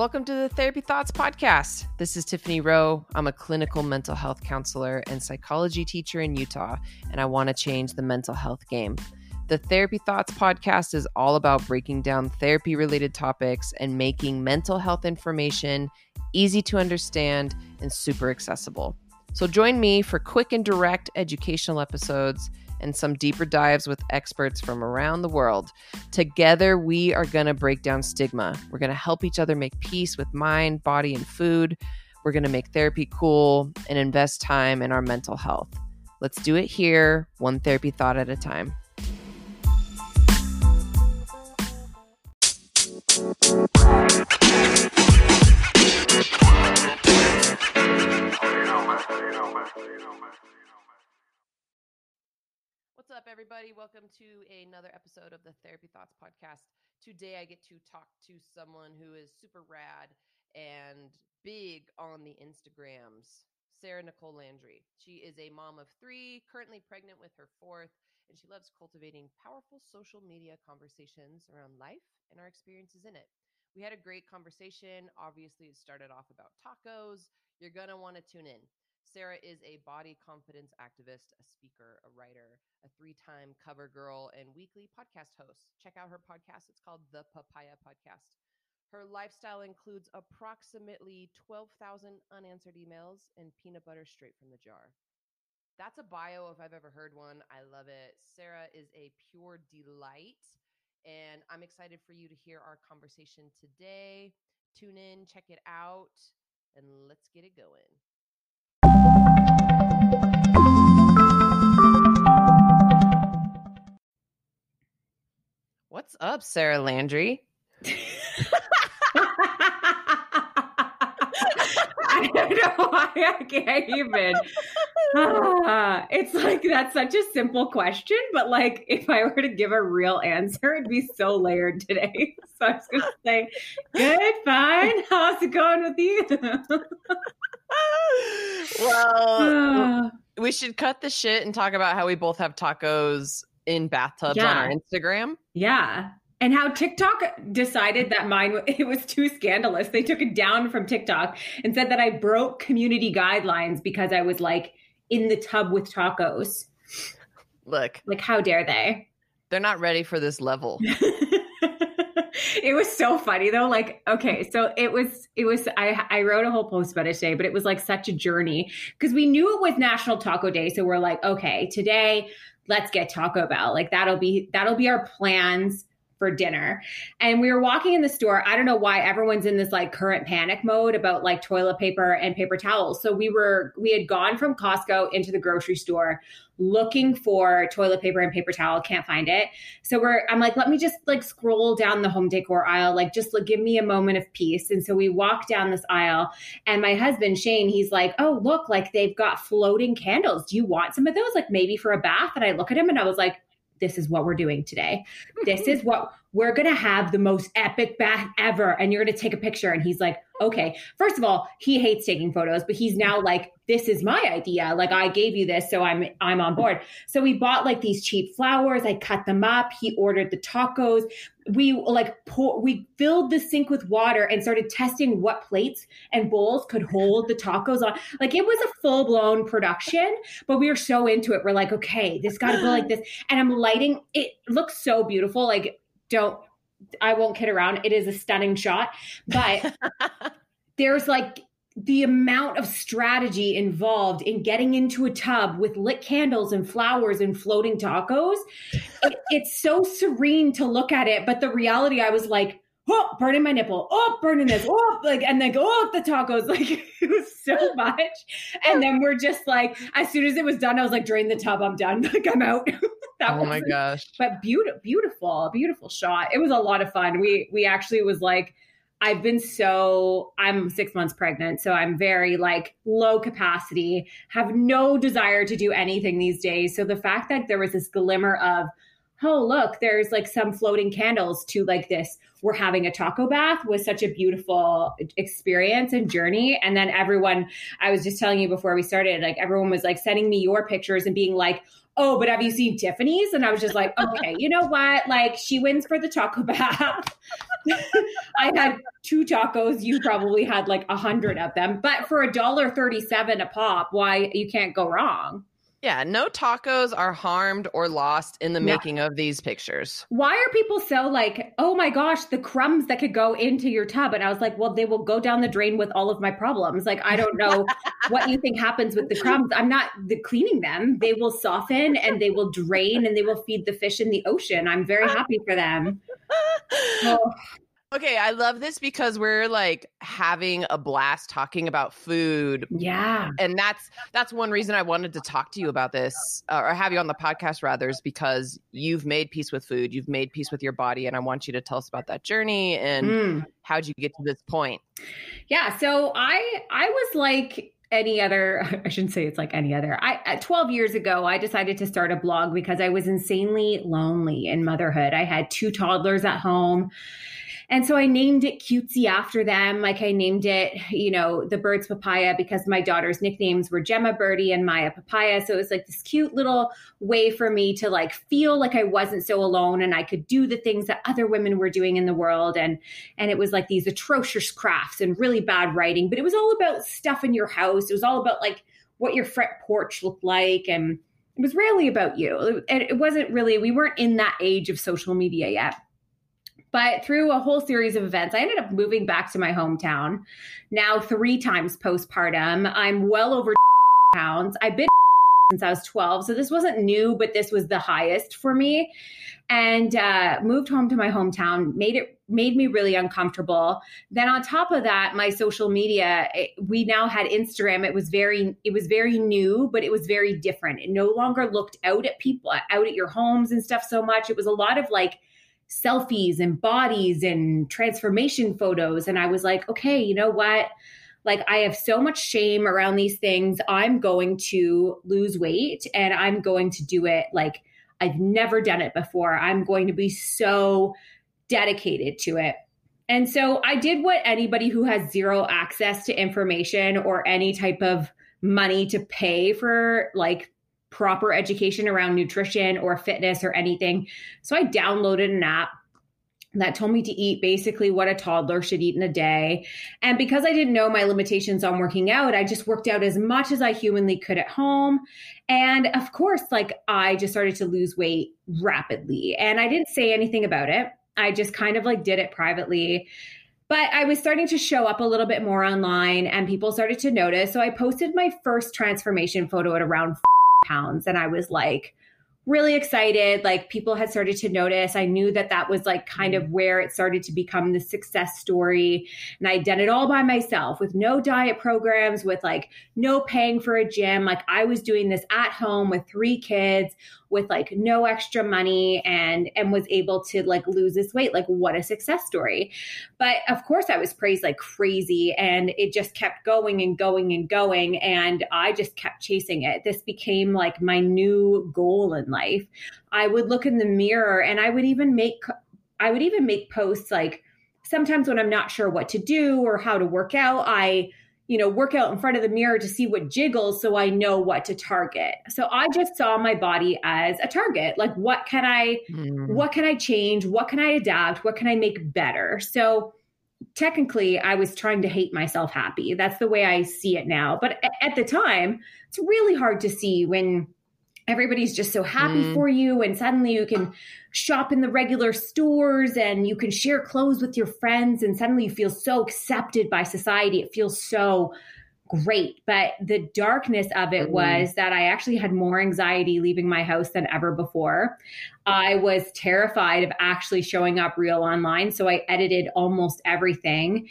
Welcome to the Therapy Thoughts Podcast. This is Tiffany Roe. I'm a clinical mental health counselor and psychology teacher in Utah, and I want to change the mental health game. The Therapy Thoughts podcast is all about breaking down therapy related topics and making mental health information easy to understand and super accessible. So join me for quick and direct educational episodes and some deeper dives with experts from around the world. Together, we are going to break down stigma. We're going to help each other make peace with mind, body, and food. We're going to make therapy cool and invest time in our mental health. Let's do it here, one therapy thought at a time. What's up, everybody? Welcome to another episode of the Therapy Thoughts podcast. Today, I get to talk to someone who is super rad and big on the Instagrams, Sarah Nicole Landry. She is a mom of three, currently pregnant with her fourth, and she loves cultivating powerful social media conversations around life and our experiences in it. We had a great conversation. Obviously, it started off about tacos. You're going to want to tune in. Sarah is a body confidence activist, a speaker, a writer, a three time cover girl, and weekly podcast host. Check out her podcast. It's called The Papaya Podcast. Her lifestyle includes approximately 12,000 unanswered emails and peanut butter straight from the jar. That's a bio if I've ever heard one. I love it. Sarah is a pure delight, and I'm excited for you to hear our conversation today. Tune in, check it out, and let's get it going. What's up, Sarah Landry? I don't know why I can't even. Ah, it's like that's such a simple question, but like if I were to give a real answer, it'd be so layered today. So I was gonna say, good, fine. How's it going with you? well, we should cut the shit and talk about how we both have tacos in bathtubs on our Instagram. Yeah. And how TikTok decided that mine it was too scandalous. They took it down from TikTok and said that I broke community guidelines because I was like in the tub with tacos. Look, Like how dare they? they're not ready for this level. it was so funny though like okay so it was it was i i wrote a whole post about it today but it was like such a journey because we knew it was national taco day so we're like okay today let's get taco bell. Like that'll be that'll be our plans for dinner. And we were walking in the store. I don't know why everyone's in this like current panic mode about like toilet paper and paper towels. So we were we had gone from costco into the grocery store looking for toilet paper and paper towel. Can't find it. So we're i'm like let me just like scroll down the home decor aisle. Like just like give me a moment of peace. And so we walk down this aisle and my husband shane he's like oh look like they've got floating candles. Do you want some of those? Like maybe for a bath? And i look at him and i was like this is what we're doing today. This is what we're gonna have the most epic bath ever and you're gonna take a picture. And he's like okay. First of all he hates taking photos but he's now like this is my idea. Like i gave you this so i'm i'm on board. So we bought like these cheap flowers. I cut them up. He ordered the tacos. We like pour, we filled the sink with water and started testing what plates and bowls could hold the tacos on. Like it was a full-blown production but we were so into it. We're like okay this got to go like this. And i'm lighting it looks so beautiful. Like don't I won't kid around. It is a stunning shot, but there's like the amount of strategy involved in getting into a tub with lit candles and flowers and floating tacos. It, it's so serene to look at it, but the reality, I was like, oh, burning my nipple, oh, burning this, oh, like, and then go, oh, the tacos, like, it was so much. And then we're just like, as soon as it was done, I was like, drain the tub, I'm done, like, I'm out. that oh my gosh. but beautiful beautiful beautiful shot. It was a lot of fun. We we actually was like i've been so i'm six months pregnant so i'm very like low capacity have no desire to do anything these days. So the fact that there was this glimmer of oh, look, there's like some floating candles to like this. We're having a taco bath was such a beautiful experience and journey. And then everyone, I was just telling you before we started, like everyone was like sending me your pictures and being like, oh, but have you seen Tiffany's? And I was just like, okay, you know what? Like she wins for the taco bath. I had two tacos. You probably had like a hundred of them, but for a dollar thirty-seven a pop, why you can't go wrong? Yeah, no tacos are harmed or lost in the making of these pictures. Why are people so like, oh my gosh, the crumbs that could go into your tub? And I was like, well, they will go down the drain with all of my problems. Like, I don't know what you think happens with the crumbs. I'm not the cleaning them. They will soften and they will drain and they will feed the fish in the ocean. I'm very happy for them. Oh. Okay, I love this because we're like having a blast talking about food. Yeah. And that's that's one reason I wanted to talk to you about this uh, or have you on the podcast rather is because you've made peace with food, you've made peace with your body and I want you to tell us about that journey and mm. how'd you get to this point? Yeah, so I I was like any other i shouldn't say it's like any other i 12 years ago i decided to start a blog because i was insanely lonely in motherhood i had two toddlers at home and so I named it cutesy after them. Like I named it, you know, the bird's papaya because my daughter's nicknames were Gemma Birdie and Maya Papaya. So it was like this cute little way for me to like feel like I wasn't so alone and I could do the things that other women were doing in the world. And and it was like these atrocious crafts and really bad writing, but it was all about stuff in your house. It was all about like what your front porch looked like and it was really about you. And it wasn't really, we weren't in that age of social media yet. But through a whole series of events, I ended up moving back to my hometown now three times postpartum. I'm well over pounds. I've been since I was 12. So this wasn't new, but this was the highest for me. And uh, moved home to my hometown, made it made me really uncomfortable. Then on top of that, my social media, it, we now had Instagram. It was very it was very new, but it was very different. It no longer looked out at people, out at your homes and stuff so much. It was a lot of like selfies and bodies and transformation photos. And I was like, okay, you know what? Like, I have so much shame around these things. I'm going to lose weight and I'm going to do it like I've never done it before. I'm going to be so dedicated to it. And so I did what anybody who has zero access to information or any type of money to pay for like proper education around nutrition or fitness or anything. So I downloaded an app that told me to eat basically what a toddler should eat in a day. And because I didn't know my limitations on working out, I just worked out as much as I humanly could at home. And of course, like I just started to lose weight rapidly. And I didn't say anything about it. I just kind of like did it privately. But I was starting to show up a little bit more online and people started to notice. So I posted my first transformation photo at around pounds. And I was like, really excited. Like people had started to notice. I knew that that was like kind of mm. where it started to become the success story. And I'd done it all by myself with no diet programs, with like no paying for a gym. Like I was doing this at home with three kids with like no extra money and and was able to like lose this weight like what a success story but of course i was praised like crazy and it just kept going and going and going and i just kept chasing it this became like my new goal in life i would look in the mirror and i would even make i would even make posts like sometimes when i'm not sure what to do or how to work out i you know, work out in front of the mirror to see what jiggles so I know what to target. So I just saw my body as a target. Like what can I mm. what can I change? What can I adapt? What can I make better? So technically I was trying to hate myself happy. That's the way I see it now. But at the time, it's really hard to see when everybody's just so happy mm. for you and suddenly you can shop in the regular stores and you can share clothes with your friends and suddenly you feel so accepted by society it feels so great but the darkness of it mm. was that i actually had more anxiety leaving my house than ever before i was terrified of actually showing up real online so i edited almost everything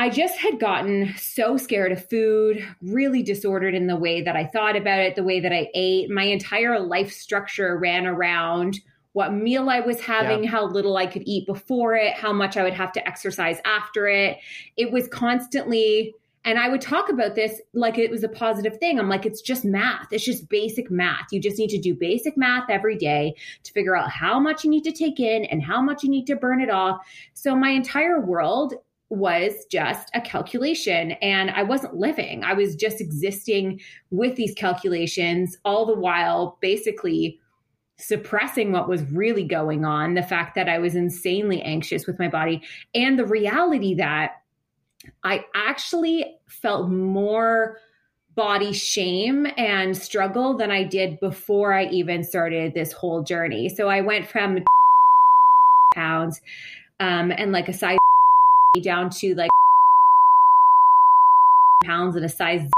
I just had gotten so scared of food, really disordered in the way that I thought about it, the way that I ate. My entire life structure ran around what meal I was having, yeah. how little I could eat before it, how much I would have to exercise after it. It was constantly And I would talk about this like it was a positive thing. I'm like, it's just math. It's just basic math. You just need to do basic math every day to figure out how much you need to take in and how much you need to burn it off. So my entire world was just a calculation and I wasn't living. I was just existing with these calculations all the while basically suppressing what was really going on, the fact that I was insanely anxious with my body, and the reality that I actually felt more body shame and struggle than I did before I even started this whole journey. So I went from pounds um, and like a size down to like pounds and a size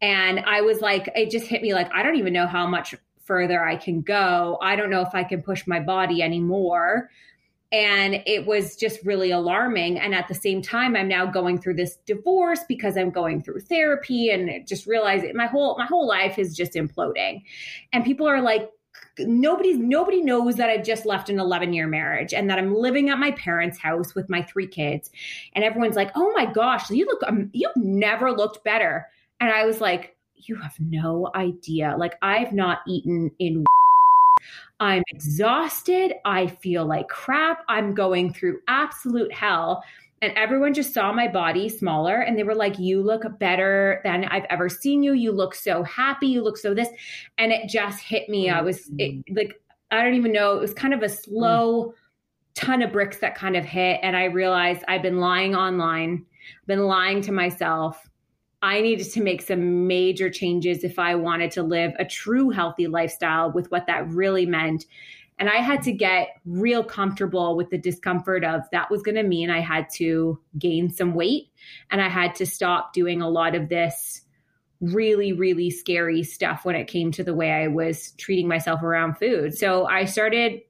and I was like, it just hit me like, I don't even know how much further I can go. I don't know if I can push my body anymore. And it was just really alarming. And at the same time, I'm now going through this divorce because I'm going through therapy and just realizing my whole my whole life is just imploding. And people are like, nobody's nobody knows that I've just left an 11 year marriage and that I'm living at my parents' house with my three kids. And everyone's like, "Oh my gosh, you look um, you've never looked better." And I was like, you have no idea. Like, I've not eaten in. I'm exhausted. I feel like crap. I'm going through absolute hell. And everyone just saw my body smaller and they were like, You look better than I've ever seen you. You look so happy. You look so this. And it just hit me. I was it, mm-hmm. like, I don't even know. It was kind of a slow ton of bricks that kind of hit. And I realized I've been lying online, been lying to myself I needed to make some major changes if I wanted to live a true healthy lifestyle with what that really meant. And I had to get real comfortable with the discomfort of that was going to mean I had to gain some weight. And I had to stop doing a lot of this really, really scary stuff when it came to the way I was treating myself around food. So I started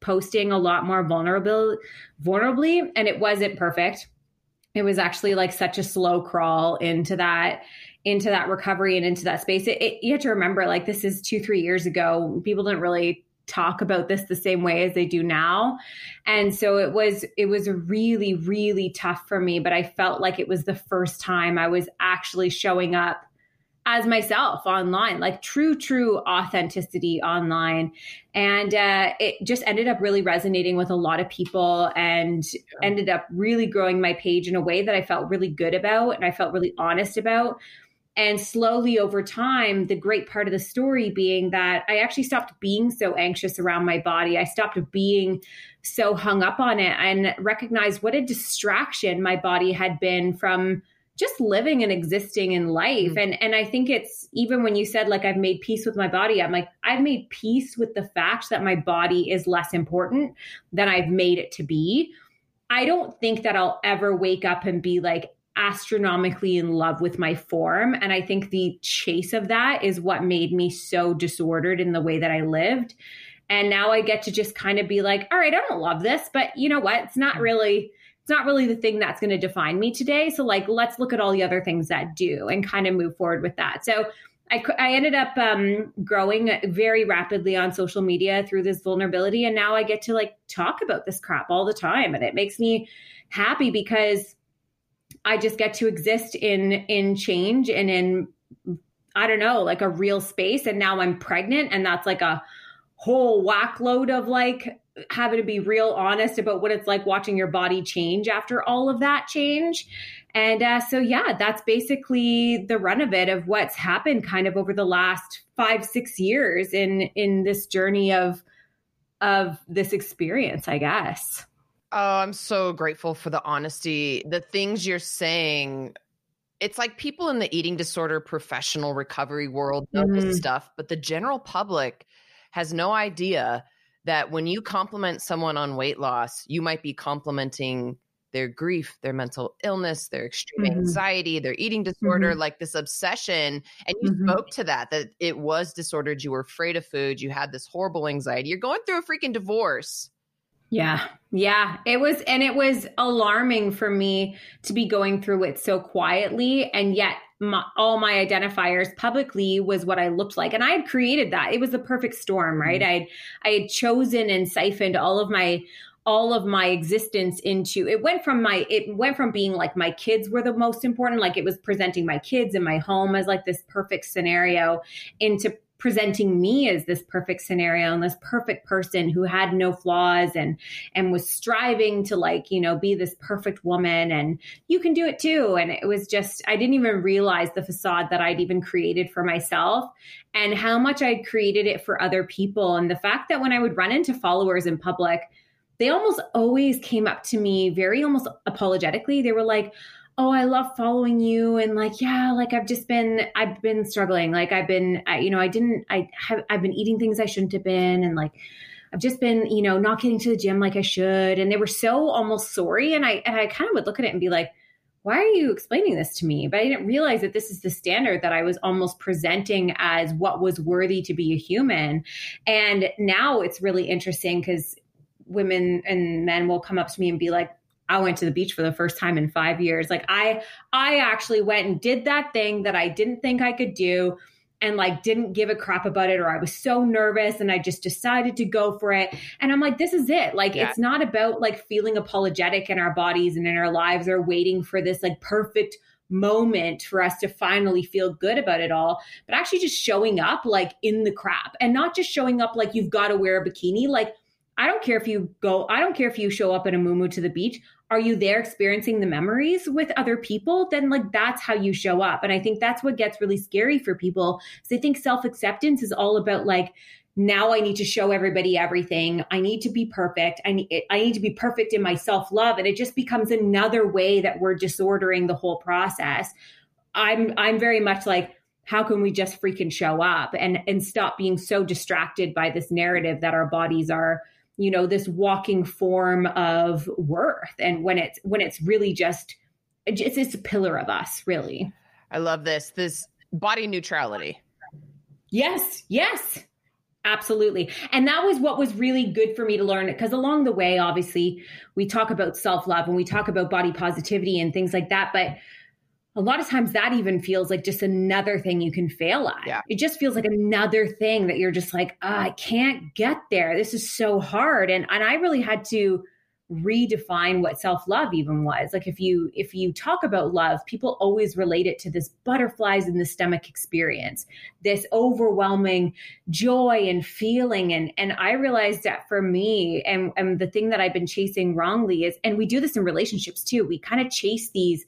posting a lot more vulnerable, vulnerably, and it wasn't perfect. It was actually like such a slow crawl into that into that recovery and into that space. It, it, you have to remember like this is two three years ago. People didn't really talk about this the same way as they do now and so it was it was really really tough for me but i felt like it was the first time i was actually showing up as myself online, like true, true authenticity online. And uh, it just ended up really resonating with a lot of people and yeah. ended up really growing my page in a way that I felt really good about and I felt really honest about. And slowly over time, the great part of the story being that I actually stopped being so anxious around my body. I stopped being so hung up on it and recognized what a distraction my body had been from just living and existing in life mm-hmm. and and i think it's even when you said like i've made peace with my body i'm like i've made peace with the fact that my body is less important than i've made it to be i don't think that i'll ever wake up and be like astronomically in love with my form and i think the chase of that is what made me so disordered in the way that i lived and now i get to just kind of be like all right i don't love this but you know what it's not really it's not really the thing that's going to define me today. So, like, let's look at all the other things that do and kind of move forward with that. So, I, I ended up um, growing very rapidly on social media through this vulnerability. And now I get to like talk about this crap all the time. And it makes me happy because I just get to exist in in change and in I don't know, like a real space. And now I'm pregnant, and that's like a whole whack load of like having to be real honest about what it's like watching your body change after all of that change. And uh, so, yeah, that's basically the run of it of what's happened kind of over the last five, six years in in this journey of of this experience, I guess. Oh, I'm so grateful for the honesty. The things you're saying, it's like people in the eating disorder professional recovery world know mm-hmm. this stuff, but the general public has no idea that when you compliment someone on weight loss, you might be complimenting their grief, their mental illness, their extreme mm-hmm. anxiety, their eating disorder, mm-hmm. like this obsession. And you mm-hmm. spoke to that, that it was disordered. You were afraid of food. You had this horrible anxiety. You're going through a freaking divorce. Yeah. Yeah. It was, and it was alarming for me to be going through it so quietly. And yet my, all my identifiers publicly was what I looked like. And I had created that. It was the perfect storm, right? Mm-hmm. I had I had chosen and siphoned all of my all of my existence into it went from my it went from being like my kids were the most important like it was presenting my kids and my home as like this perfect scenario into presenting me as this perfect scenario and this perfect person who had no flaws and and was striving to like you know be this perfect woman. And you can do it too. And it was just i didn't even realize the facade that i'd even created for myself and how much i'd created it for other people. And the fact that when i would run into followers in public they almost always came up to me very almost apologetically. They were like oh i love following you. And like yeah like i've just been i've been struggling. Like i've been I, you know i didn't i have i've been eating things i shouldn't have been. And like i've just been you know not getting to the gym like i should. And they were so almost sorry. And i and i kind of would look at it and be like why are you explaining this to me? But i didn't realize that this is the standard that i was almost presenting as what was worthy to be a human. And now it's really interesting because women and men will come up to me and be like I went to the beach for the first time in 5 years. Like I I actually went and did that thing that I didn't think I could do and like didn't give a crap about it or I was so nervous and I just decided to go for it. And I'm like this is it. Like yeah. it's not about like feeling apologetic in our bodies and in our lives or waiting for this like perfect moment for us to finally feel good about it all, but actually just showing up like in the crap and not just showing up like you've got to wear a bikini like I don't care if you go, I don't care if you show up in a muumuu to the beach. Are you there experiencing the memories with other people? Then, like, that's how you show up. And I think that's what gets really scary for people. So I think self acceptance is all about like, now I need to show everybody everything. I need to be perfect. I need, I need to be perfect in my self love. And it just becomes another way that we're disordering the whole process. I'm, I'm very much like, how can we just freaking show up and, and stop being so distracted by this narrative that our bodies are you know this walking form of worth and when it's when it's really just it's, it's a pillar of us really. I love this this body neutrality. Yes yes absolutely. And that was what was really good for me to learn because along the way obviously we talk about self-love and we talk about body positivity and things like that but a lot of times that even feels like just another thing you can fail at. Yeah. It just feels like another thing that you're just like, oh, I can't get there. This is so hard. And and I really had to redefine what self-love even was. Like if you if you talk about love, people always relate it to this butterflies in the stomach experience, this overwhelming joy and feeling. And and I realized that for me, and, and the thing that I've been chasing wrongly is, and we do this in relationships too, we kind of chase these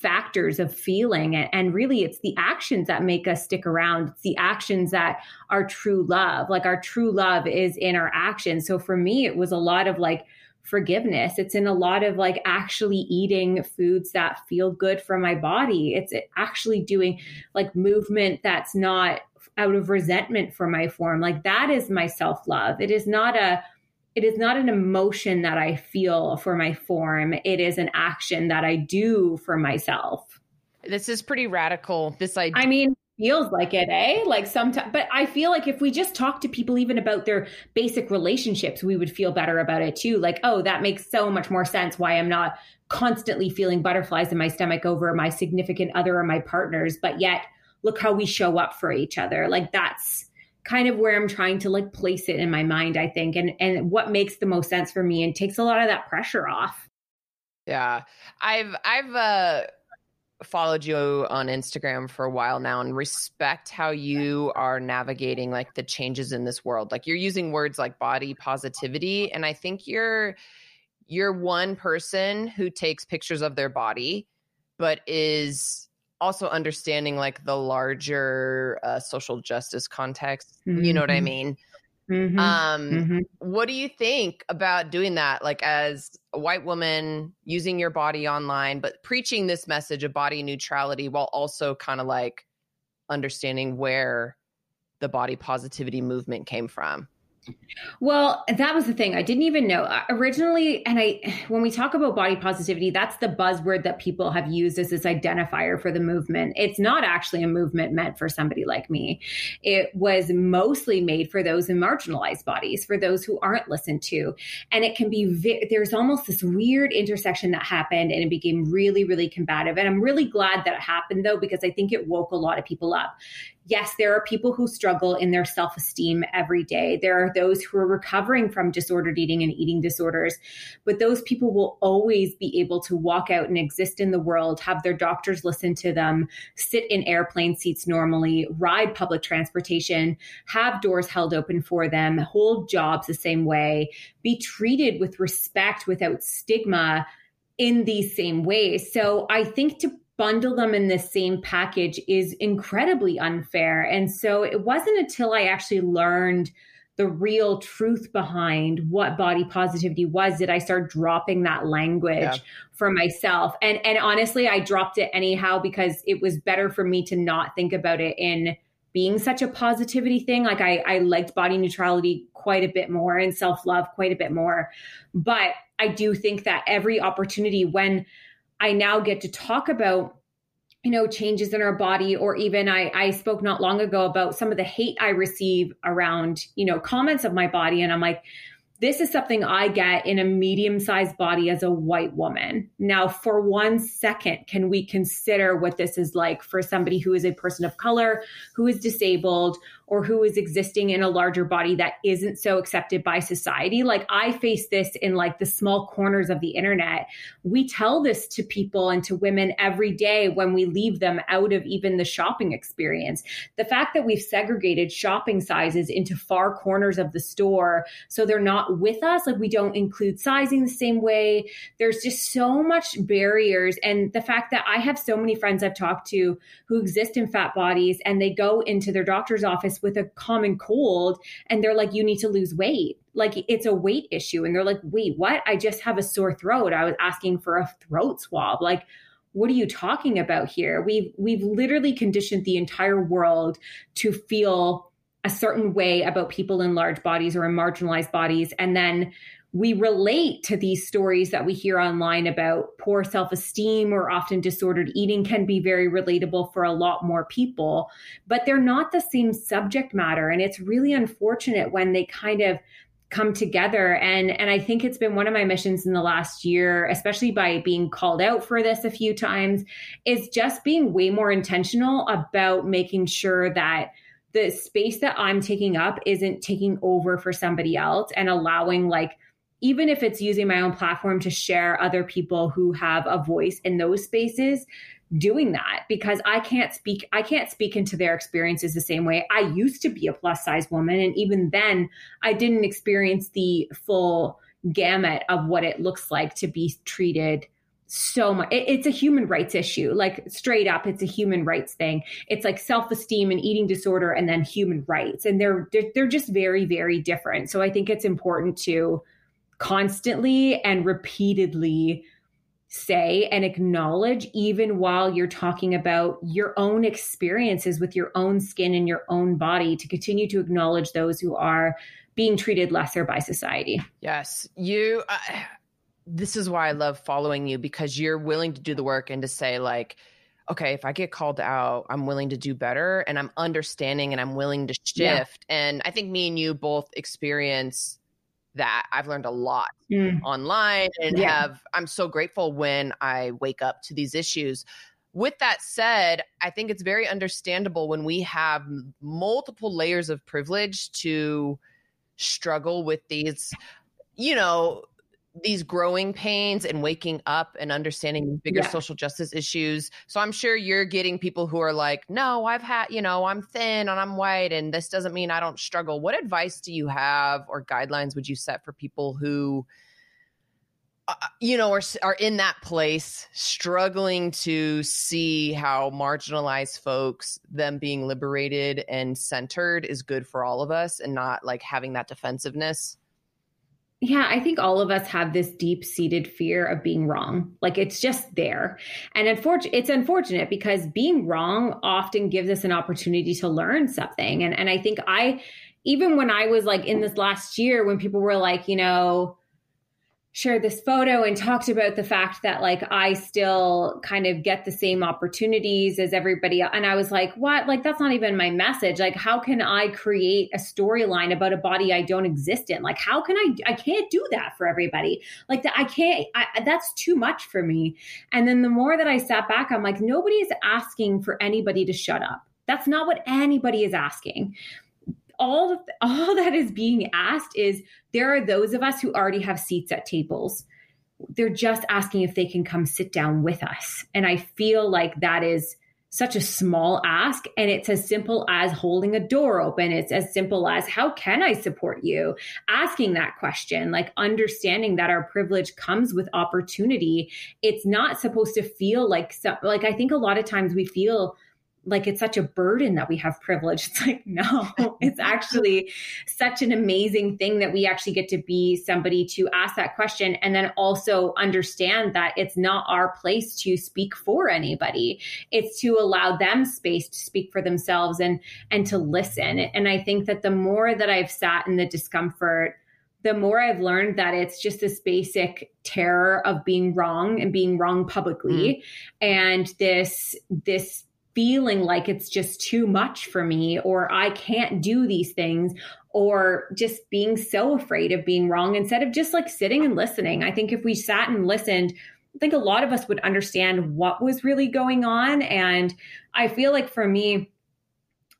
factors of feeling and really it's the actions that make us stick around. It's the actions that are true love. Like our true love is in our actions. So for me it was a lot of like forgiveness. It's in a lot of like actually eating foods that feel good for my body. It's actually doing like movement that's not out of resentment for my form. Like that is my self love it is not a it is not an emotion that I feel for my form. It is an action that I do for myself. This is pretty radical. This idea. I mean, feels like it, eh? Like sometimes, but I feel like if we just talk to people even about their basic relationships, we would feel better about it too. Like, oh, that makes so much more sense why I'm not constantly feeling butterflies in my stomach over my significant other or my partners, but yet look how we show up for each other. Like that's kind of where I'm trying to like place it in my mind, I think, and and what makes the most sense for me and takes a lot of that pressure off. Yeah. I've I've uh followed you on Instagram for a while now and respect how you are navigating like the changes in this world. Like you're using words like body positivity and I think you're you're one person who takes pictures of their body but is also understanding like the larger uh, social justice context. Mm-hmm. You know what I mm-hmm. mean? Mm-hmm. Um, mm-hmm. what do you think about doing that? Like as a white woman using your body online, but preaching this message of body neutrality while also kind of like understanding where the body positivity movement came from. Well, that was the thing. I didn't even know originally. And I, when we talk about body positivity, that's the buzzword that people have used as this identifier for the movement. It's not actually a movement meant for somebody like me. It was mostly made for those in marginalized bodies, for those who aren't listened to. And it can be, vi- there's almost this weird intersection that happened and it became really, really combative. And I'm really glad that it happened though, because I think it woke a lot of people up yes, there are people who struggle in their self esteem every day. There are those who are recovering from disordered eating and eating disorders, but those people will always be able to walk out and exist in the world, have their doctors listen to them, sit in airplane seats normally, ride public transportation, have doors held open for them, hold jobs the same way, be treated with respect without stigma in these same ways. So I think to bundle them in the same package is incredibly unfair. And so it wasn't until I actually learned the real truth behind what body positivity was that I started dropping that language yeah. for myself. And and honestly, I dropped it anyhow because it was better for me to not think about it in being such a positivity thing. Like I, I liked body neutrality quite a bit more and self love quite a bit more. But I do think that every opportunity when I now get to talk about you know changes in our body or even I, I spoke not long ago about some of the hate i receive around you know comments of my body and i'm like this is something I get in a medium sized body as a white woman. Now, for one second, can we consider what this is like for somebody who is a person of color, who is disabled, or who is existing in a larger body that isn't so accepted by society. Like I face this in like the small corners of the internet. We tell this to people and to women every day when we leave them out of even the shopping experience. The fact that we've segregated shopping sizes into far corners of the store so they're not with us, like we don't include sizing the same way. There's just so much barriers. And the fact that I have so many friends I've talked to who exist in fat bodies and they go into their doctor's office with a common cold and they're like, you need to lose weight. Like it's a weight issue. And they're like, wait, what? I just have a sore throat. I was asking for a throat swab. Like, what are you talking about here? We've we've literally conditioned the entire world to feel a certain way about people in large bodies or in marginalized bodies. And then we relate to these stories that we hear online about poor self esteem or often disordered eating can be very relatable for a lot more people, but they're not the same subject matter. And it's really unfortunate when they kind of come together and and I think it's been one of my missions in the last year especially by being called out for this a few times is just being way more intentional about making sure that the space that I'm taking up isn't taking over for somebody else and allowing like even if it's using my own platform to share other people who have a voice in those spaces doing that because I can't speak I can't speak into their experiences the same way. I used to be a plus size woman. And even then I didn't experience the full gamut of what it looks like to be treated so much. It, it's a human rights issue. Like straight up it's a human rights thing. It's like self-esteem and eating disorder and then human rights. And they're they're, they're just very very different. So i think it's important to constantly and repeatedly say and acknowledge, even while you're talking about your own experiences with your own skin and your own body, to continue to acknowledge those who are being treated lesser by society. Yes. You, uh, this is why I love following you because you're willing to do the work and to say, like, okay, if I get called out, I'm willing to do better and I'm understanding and I'm willing to shift. Yeah. And I think me and you both experience that I've learned a lot mm. online and yeah. have I'm so grateful when I wake up to these issues. With that said, I think it's very understandable when we have multiple layers of privilege to struggle with these you know these growing pains and waking up and understanding bigger yeah. social justice issues. So I'm sure you're getting people who are like, no, I've had, you know, I'm thin and I'm white and this doesn't mean I don't struggle. What advice do you have or guidelines would you set for people who, uh, you know, are, are in that place struggling to see how marginalized folks, them being liberated and centered is good for all of us and not like having that defensiveness? Yeah, I think all of us have this deep seated fear of being wrong. Like it's just there. And unfortunate it's unfortunate because being wrong often gives us an opportunity to learn something. And and I think I even when I was like in this last year when people were like, you know, shared this photo and talked about the fact that like I still kind of get the same opportunities as everybody and I was like what? Like that's not even my message. Like how can I create a storyline about a body I don't exist in? Like how can I I can't do that for everybody. Like that I can't I, that's too much for me. And then the more that I sat back I'm like nobody is asking for anybody to shut up. That's not what anybody is asking. All, all that is being asked is there are those of us who already have seats at tables. They're just asking if they can come sit down with us. And I feel like that is such a small ask and it's as simple as holding a door open it's as simple as how can i support you asking that question like understanding that our privilege comes with opportunity it's not supposed to feel like so, like i think a lot of times we feel like it's such a burden that we have privilege. It's like, no, it's actually such an amazing thing that we actually get to be somebody to ask that question and then also understand that it's not our place to speak for anybody. It's to allow them space to speak for themselves and and to listen. And I think that the more that I've sat in the discomfort, the more I've learned that it's just this basic terror of being wrong and being wrong publicly mm. and this this feeling like it's just too much for me or I can't do these things or just being so afraid of being wrong instead of just like sitting and listening. I think if we sat and listened, I think a lot of us would understand what was really going on. And I feel like for me,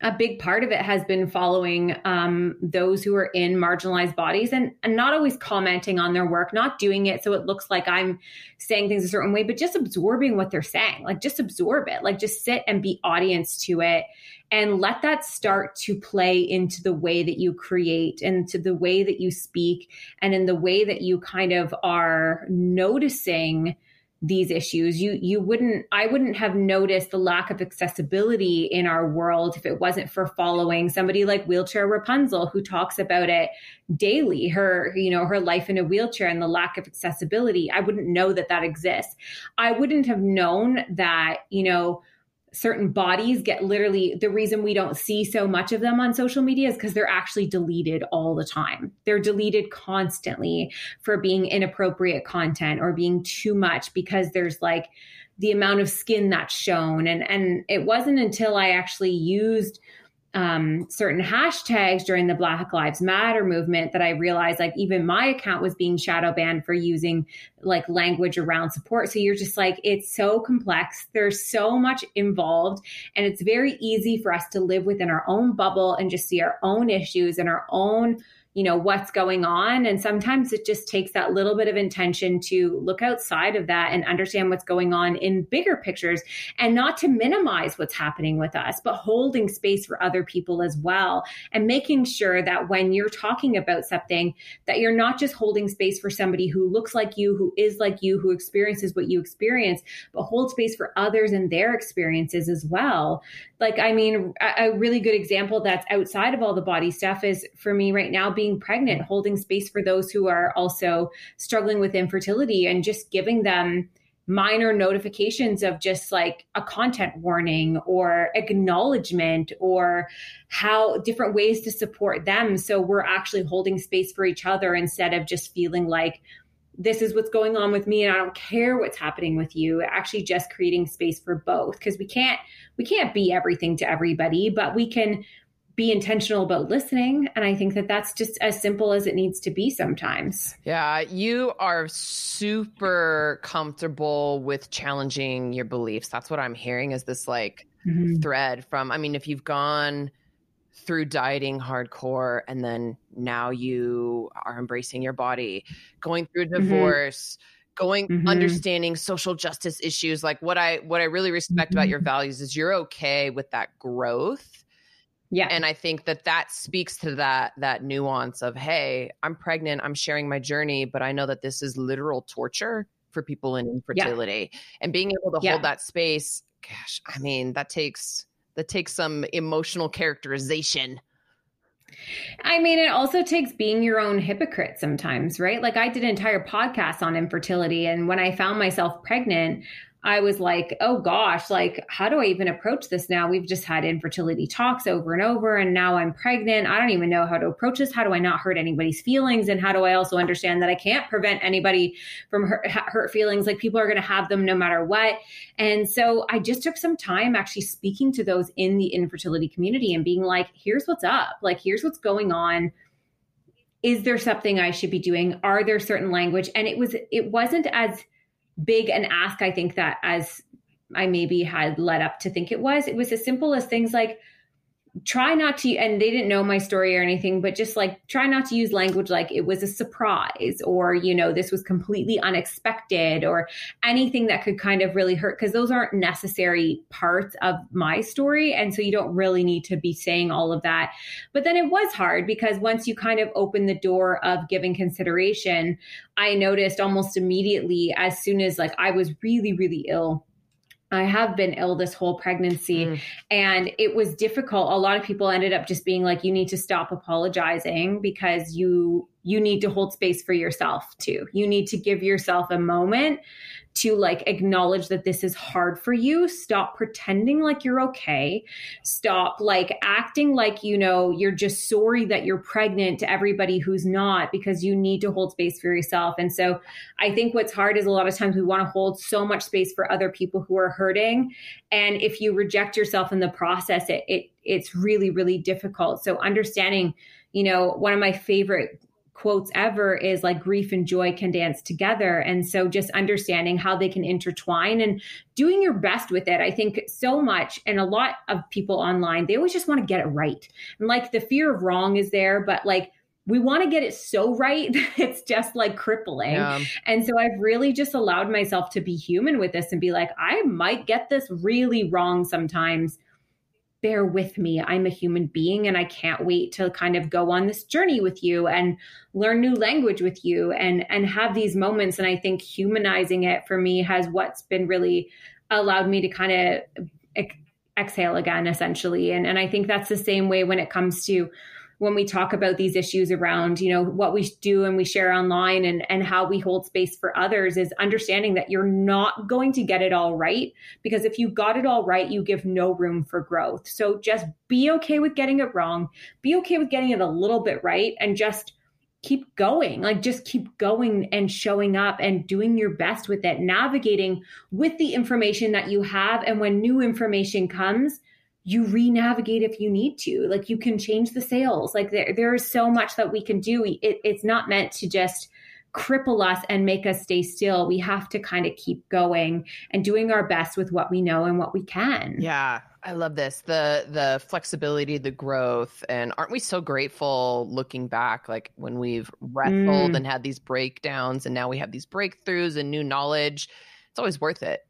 a big part of it has been following um, those who are in marginalized bodies and, and not always commenting on their work, not doing it so it looks like I'm saying things a certain way, but just absorbing what they're saying. Like just absorb it, like just sit and be audience to it and let that start to play into the way that you create and to the way that you speak and in the way that you kind of are noticing these issues. You you wouldn't i wouldn't have noticed the lack of accessibility in our world if it wasn't for following somebody like wheelchair rapunzel who talks about it daily her you know her life in a wheelchair and the lack of accessibility. I wouldn't know that that exists. I wouldn't have known that you know certain bodies get literally the reason we don't see so much of them on social media is because they're actually deleted all the time. They're deleted constantly for being inappropriate content or being too much because there's like the amount of skin that's shown and and it wasn't until I actually used um, certain hashtags during the Black Lives Matter movement that I realized like even my account was being shadow banned for using like language around support. So you're just like, it's so complex. There's so much involved. And it's very easy for us to live within our own bubble and just see our own issues and our own you know what's going on. And sometimes it just takes that little bit of intention to look outside of that and understand what's going on in bigger pictures and not to minimize what's happening with us but holding space for other people as well and making sure that when you're talking about something that you're not just holding space for somebody who looks like you who is like you who experiences what you experience but hold space for others and their experiences as well like i mean a, really good example that's outside of all the body stuff is for me right now being pregnant, holding space for those who are also struggling with infertility and just giving them minor notifications of just like a content warning or acknowledgement or how different ways to support them. So we're actually holding space for each other instead of just feeling like, this is what's going on with me and I don't care what's happening with you. Actually just creating space for both because we can't we can't be everything to everybody, but we can be intentional about listening. And I think that that's just as simple as it needs to be sometimes. Yeah, you are super comfortable with challenging your beliefs. That's what I'm hearing is this like mm-hmm. thread from, I mean, if you've gone through dieting hardcore and then now you are embracing your body, going through mm-hmm. divorce. Mm-hmm going mm-hmm. understanding social justice issues like what i what i really respect mm-hmm. about your values is you're okay with that growth yeah. And I think that that speaks to that that nuance of hey, I'm pregnant, I'm sharing my journey, but I know that this is literal torture for people in infertility. Yeah. And being able to yeah. hold that space, gosh, I mean, that takes that takes some emotional characterization. I mean, it also takes being your own hypocrite sometimes, right? Like I did an entire podcast on infertility and when I found myself pregnant, I was like, oh gosh, like, how do I even approach this now? We've just had infertility talks over and over, and now I'm pregnant. I don't even know how to approach this. How do I not hurt anybody's feelings? And how do I also understand that I can't prevent anybody from hurt, hurt feelings? Like, people are going to have them no matter what. And so I just took some time actually speaking to those in the infertility community and being like, here's what's up. Like, here's what's going on is there something i should be doing are there certain language and it was it wasn't as big an ask, I think, that as I maybe had led up to think it was. It was as simple as things like try not to and they didn't know my story or anything but just like try not to use language like it was a surprise or you know this was completely unexpected or anything that could kind of really hurt because those aren't necessary parts of my story. And so you don't really need to be saying all of that. But then it was hard because once you kind of open the door of giving consideration i noticed almost immediately as soon as like i was really really ill I have been ill this whole pregnancy mm. and it was difficult. A lot of people ended up just being like you need to stop apologizing because you you need to hold space for yourself too. You need to give yourself a moment to like acknowledge that this is hard for you. Stop pretending like you're okay. Stop like acting like, you know, you're just sorry that you're pregnant to everybody who's not because you need to hold space for yourself. And so I think what's hard is a lot of times we want to hold so much space for other people who are hurting. And if you reject yourself in the process, it, it it's really, really difficult. So understanding, you know, one of my favorite quotes ever is like grief and joy can dance together. And so just understanding how they can intertwine and doing your best with it. I think so much, and a lot of people online, they always just want to get it right. And like the fear of wrong is there, but like, we want to get it so right it's just like crippling. Yeah. And so I've really just allowed myself to be human with this and be like, I might get this really wrong sometimes bear with me. I'm a human being and I can't wait to kind of go on this journey with you and learn new language with you and and have these moments and I think humanizing it for me has what's been really allowed me to kind of ex- exhale again essentially and and I think that's the same way when it comes to when we talk about these issues around you know what we do and we share online and and how we hold space for others is understanding that you're not going to get it all right because if you got it all right you give no room for growth. So just be okay with getting it wrong. Be okay with getting it a little bit right and just keep going. Like just keep going and showing up and doing your best with it navigating with the information that you have. And when new information comes you re-navigate if you need to. Like you can change the sails like there, there is so much that we can do. It, it's not meant to just cripple us and make us stay still. We have to kind of keep going and doing our best with what we know and what we can. Yeah i love this. The the flexibility the growth and aren't we so grateful looking back like when we've wrestled mm. and had these breakdowns and now we have these breakthroughs and new knowledge? It's always worth it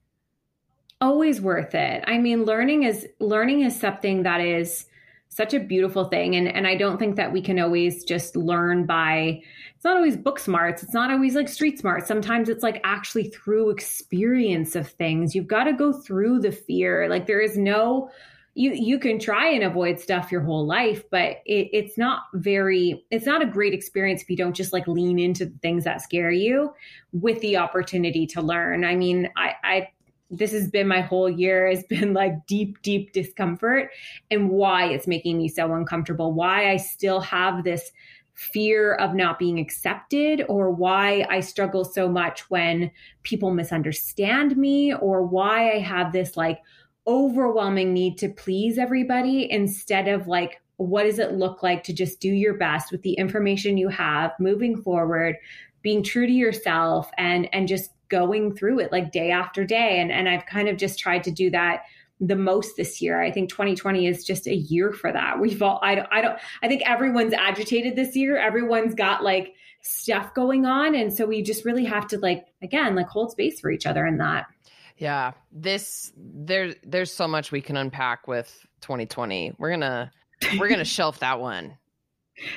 always worth it. I mean, learning is learning is something that is such a beautiful thing and and I don't think that we can always just learn by it's not always book smarts, it's not always like street smarts. Sometimes it's like actually through experience of things. You've got to go through the fear. Like there is no you you can try and avoid stuff your whole life but it, it's not very it's not a great experience if you don't just like lean into the things that scare you with the opportunity to learn i mean i i this has been my whole year has been like deep deep discomfort and why it's making me so uncomfortable why i still have this fear of not being accepted or why i struggle so much when people misunderstand me or why i have this like overwhelming need to please everybody instead of like what does it look like to just do your best with the information you have moving forward being true to yourself and and just going through it like day after day. And, and I've kind of just tried to do that the most this year. I think 2020 is just a year for that. We've all, I, I don't, I think everyone's agitated this year. Everyone's got like stuff going on. And so we just really have to like, again, like hold space for each other in that. Yeah. This, there, there's so much we can unpack with 2020. We're going to, we're going to shelf that one.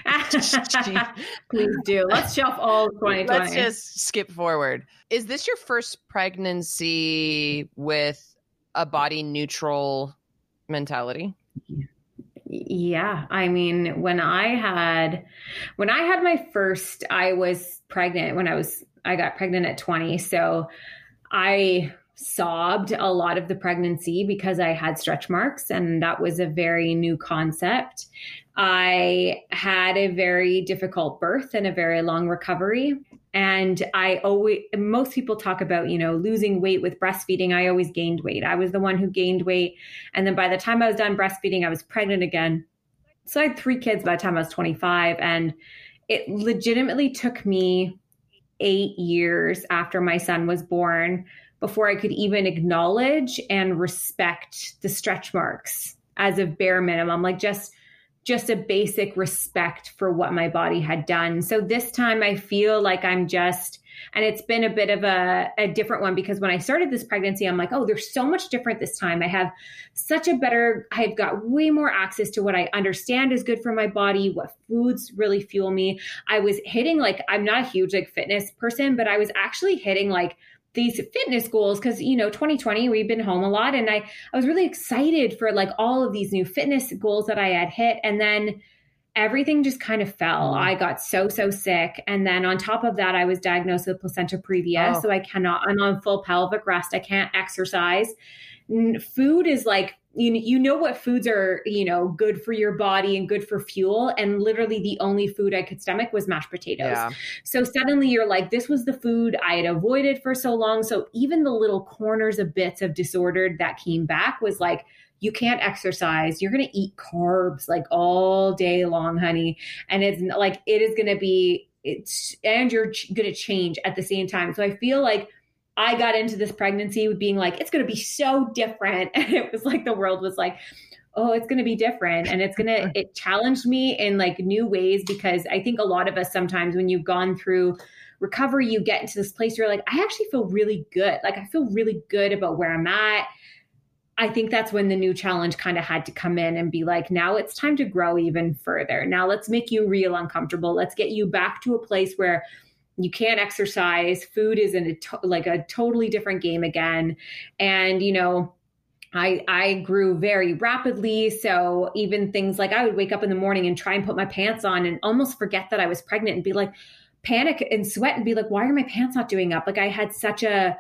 Please do. Let's shelf all 2020. Let's just skip forward. Is this your first pregnancy with a body neutral mentality? Yeah. I mean, when I had when I had my first, I was pregnant when I was I got pregnant at 20. So I sobbed a lot of the pregnancy because I had stretch marks, and that was a very new concept. I had a very difficult birth and a very long recovery. And I always, most people talk about, you know, losing weight with breastfeeding. I always gained weight. I was the one who gained weight. And then by the time I was done breastfeeding, I was pregnant again. So I had three kids by the time I was 25. And it legitimately took me eight years after my son was born before I could even acknowledge and respect the stretch marks as a bare minimum, like just just a basic respect for what my body had done. So this time I feel like I'm just and it's been a bit of a, a different one because when I started this pregnancy, I'm like, oh, there's so much different this time. I have such a better, I've got way more access to what I understand is good for my body, what foods really fuel me. I was hitting like, I'm not a huge like fitness person, but I was actually hitting like these fitness goals because you know 2020 we've been home a lot and i i was really excited for like all of these new fitness goals that i had hit and then everything just kind of fell. Mm. I got so, so sick. And then on top of that, I was diagnosed with placenta previa. Oh. So I cannot, I'm on full pelvic rest. I can't exercise. Food is like, you, you know what foods are, you know, good for your body and good for fuel. And literally the only food I could stomach was mashed potatoes. Yeah. So suddenly you're like, this was the food I had avoided for so long. So even the little corners of bits of disordered that came back was like, you can't exercise. You're going to eat carbs like all day long, honey. And it's like, it is going to be, it's, and you're ch- going to change at the same time. So I feel like I got into this pregnancy with being like, it's going to be so different. And it was like the world was like, oh, it's going to be different. And it's going to, it challenged me in like new ways because I think a lot of us sometimes when you've gone through, recovery, you get into this place where you're like, I actually feel really good. Like I feel really good about where I'm at. I think that's when the new challenge kind of had to come in and be like, now it's time to grow even further. Now let's make you real uncomfortable. Let's get you back to a place where you can't exercise. Food is in a to- like a totally different game again. And, you know, I I grew very rapidly. So even things like I would wake up in the morning and try and put my pants on and almost forget that I was pregnant and be like, panic and sweat and be like, why are my pants not doing up? Like I had such a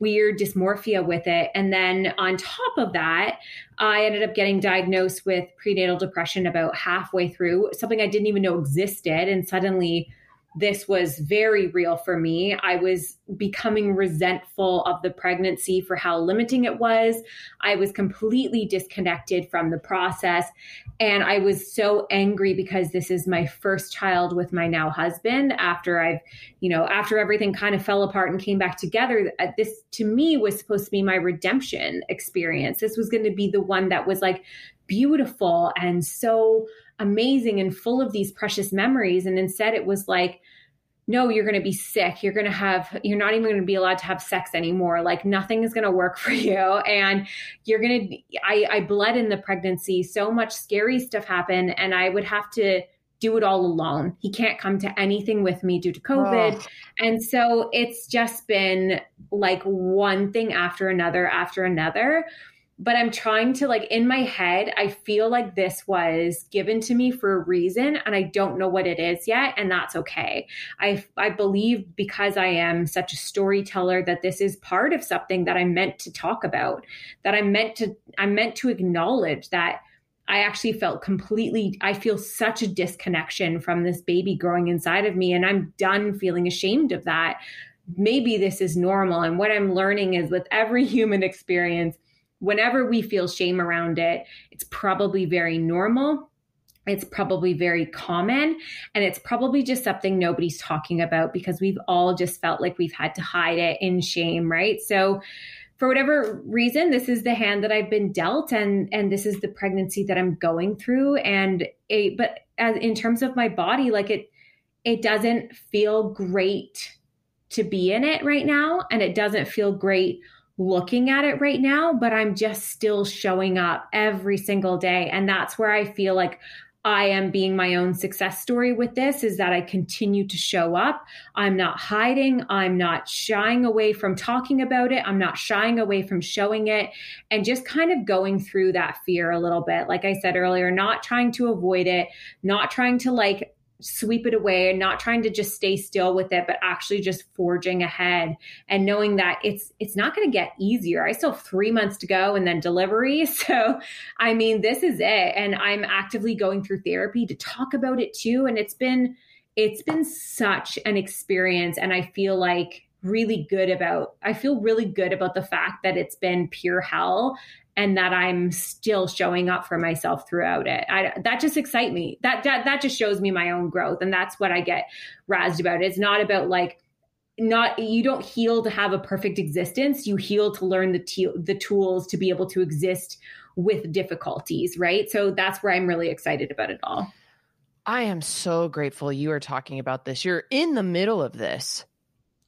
weird dysmorphia with it. And then on top of that, I ended up getting diagnosed with prenatal depression about halfway through, something I didn't even know existed. And suddenly this was very real for me. I was becoming resentful of the pregnancy for how limiting it was. I was completely disconnected from the process. And I was so angry because this is my first child with my now husband after I've, you know, after everything kind of fell apart and came back together. Uh, this to me was supposed to be my redemption experience. This was going to be the one that was like beautiful and so amazing and full of these precious memories. And instead, it was like, no, you're going to be sick. You're going to have, you're not even going to be allowed to have sex anymore. Like nothing is going to work for you. And you're going to, I, I bled in the pregnancy. So much scary stuff happened. And I would have to do it all alone. He can't come to anything with me due to COVID. Oh. And so it's just been like one thing after another after another but I'm trying to like in my head, I feel like this was given to me for a reason and I don't know what it is yet and that's okay. I I believe because I am such a storyteller that this is part of something that I'm meant to talk about, that I'm meant to I'm meant to acknowledge that I actually felt completely I feel such a disconnection from this baby growing inside of me and I'm done feeling ashamed of that. Maybe this is normal and what I'm learning is with every human experience whenever we feel shame around it, it's probably very normal. It's probably very common. And it's probably just something nobody's talking about because we've all just felt like we've had to hide it in shame, right? So, for whatever reason this is the hand that i've been dealt and and this is the pregnancy that i'm going through and it, but as in terms of my body like it it doesn't feel great to be in it right now and it doesn't feel great looking at it right now, but I'm just still showing up every single day. And that's where I feel like I am being my own success story with this is that I continue to show up. I'm not hiding. I'm not shying away from talking about it. I'm not shying away from showing it and just kind of going through that fear a little bit. Like I said earlier, not trying to avoid it, not trying to like sweep it away and not trying to just stay still with it but actually just forging ahead and knowing that it's it's not going to get easier. I still have three months to go and then delivery. So i mean this is it. And i'm actively going through therapy to talk about it too. And it's been it's been such an experience. And i feel like really good about i feel really good about the fact that it's been pure hell and that I'm still showing up for myself throughout it. I, that just excites me. That, that that just shows me my own growth, and that's what I get razzed about. It's not about like not you don't heal to have a perfect existence you heal to learn the the tools to be able to exist with difficulties right so that's where i'm really excited about it all i am so grateful you are talking about this you're in the middle of this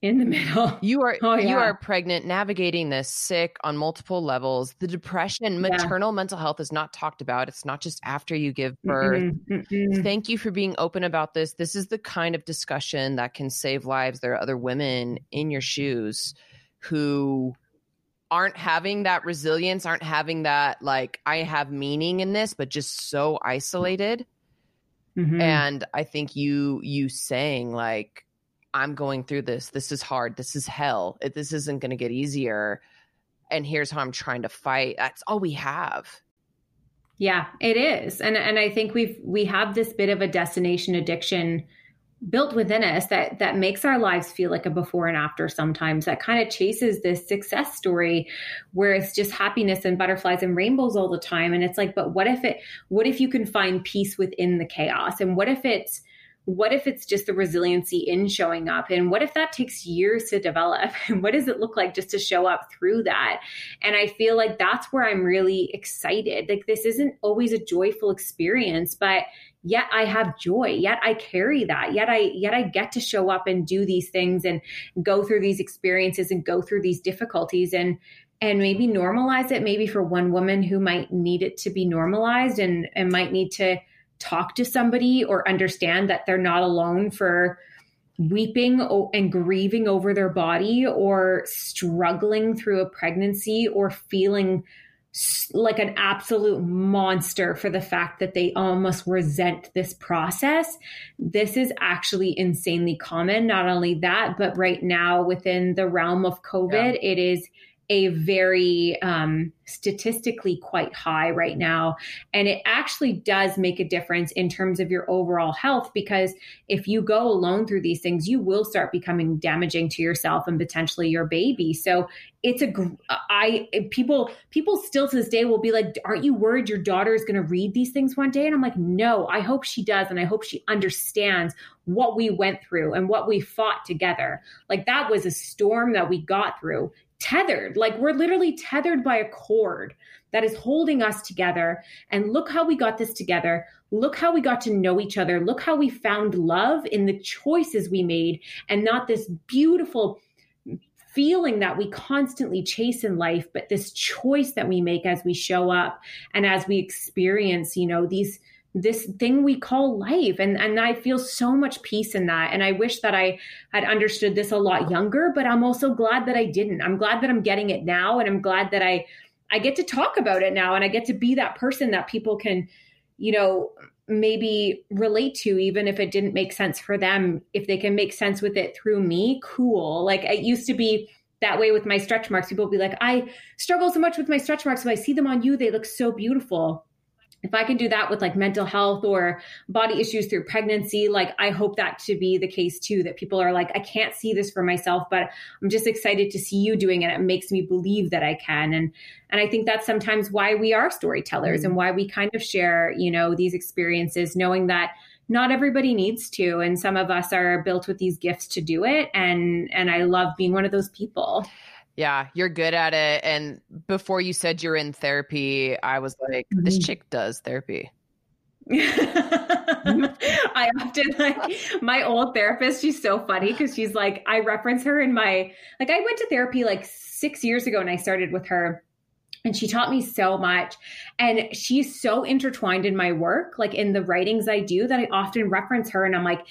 in the middle. You are oh, yeah. you are pregnant, navigating this sick on multiple levels. The depression, maternal yeah. mental health is not talked about. It's not just after you give birth. Mm-hmm. Mm-hmm. Thank you for being open about this. This is the kind of discussion that can save lives. There are other women in your shoes who aren't having that resilience, aren't having that like I have meaning in this, but just so isolated. Mm-hmm. And I think you you saying like I'm going through this. This is hard. This is hell. This isn't going to get easier. And here's how I'm trying to fight. That's all we have. Yeah, it is. And and I think we've we have this bit of a destination addiction built within us that that makes our lives feel like a before and after sometimes that kind of chases this success story where it's just happiness and butterflies and rainbows all the time and it's like but what if it what if you can find peace within the chaos and what if it's what if it's just the resiliency in showing up? And what if that takes years to develop? And what does it look like just to show up through that? And i feel like that's where i'm really excited. Like this isn't always a joyful experience but yet i have joy. Yet i carry that. Yet i yet i get to show up and do these things and go through these experiences and go through these difficulties and and maybe normalize it maybe for one woman who might need it to be normalized and and might need to talk to somebody or understand that they're not alone for weeping and grieving over their body or struggling through a pregnancy or feeling like an absolute monster for the fact that they almost resent this process. This is actually insanely common. Not only that, but right now within the realm of COVID, yeah. it is a very um, statistically quite high right now. And it actually does make a difference in terms of your overall health because if you go alone through these things, you will start becoming damaging to yourself and potentially your baby. So it's a I people people still to this day will be like, aren't you worried your daughter is going to read these things one day? And I'm like, no, I hope she does, and I hope she understands what we went through and what we fought together. Like that was a storm that we got through tethered. Like we're literally tethered by a cord that is holding us together. And look how we got this together. Look how we got to know each other. Look how we found love in the choices we made and not this beautiful feeling that we constantly chase in life, but this choice that we make as we show up and as we experience, you know, these this thing we call life. And and I feel so much peace in that. And I wish that I had understood this a lot younger but I'm also glad that I didn't. I'm glad that I'm getting it now and I'm glad that I I get to talk about it now and I get to be that person that people can you know maybe relate to even if it didn't make sense for them. If they can make sense with it through me cool. Like it used to be that way with my stretch marks. People be like i struggle so much with my stretch marks so i see them on you. They look so beautiful if I can do that with like mental health or body issues through pregnancy, like I hope that to be the case too, that people are like, I can't see this for myself, but I'm just excited to see you doing it. It makes me believe that I can. And, and I think that's sometimes why we are storytellers mm-hmm. and why we kind of share, you know, these experiences, knowing that not everybody needs to. And some of us are built with these gifts to do it. And, and I love being one of those people. Yeah, you're good at it. And before you said you're in therapy, I was like, mm-hmm. this chick does therapy. I often like my old therapist. She's so funny because she's like, I reference her in my like, I went to therapy like six years ago and I started with her. And she taught me so much. And she's so intertwined in my work, like in the writings I do, that I often reference her. And I'm like,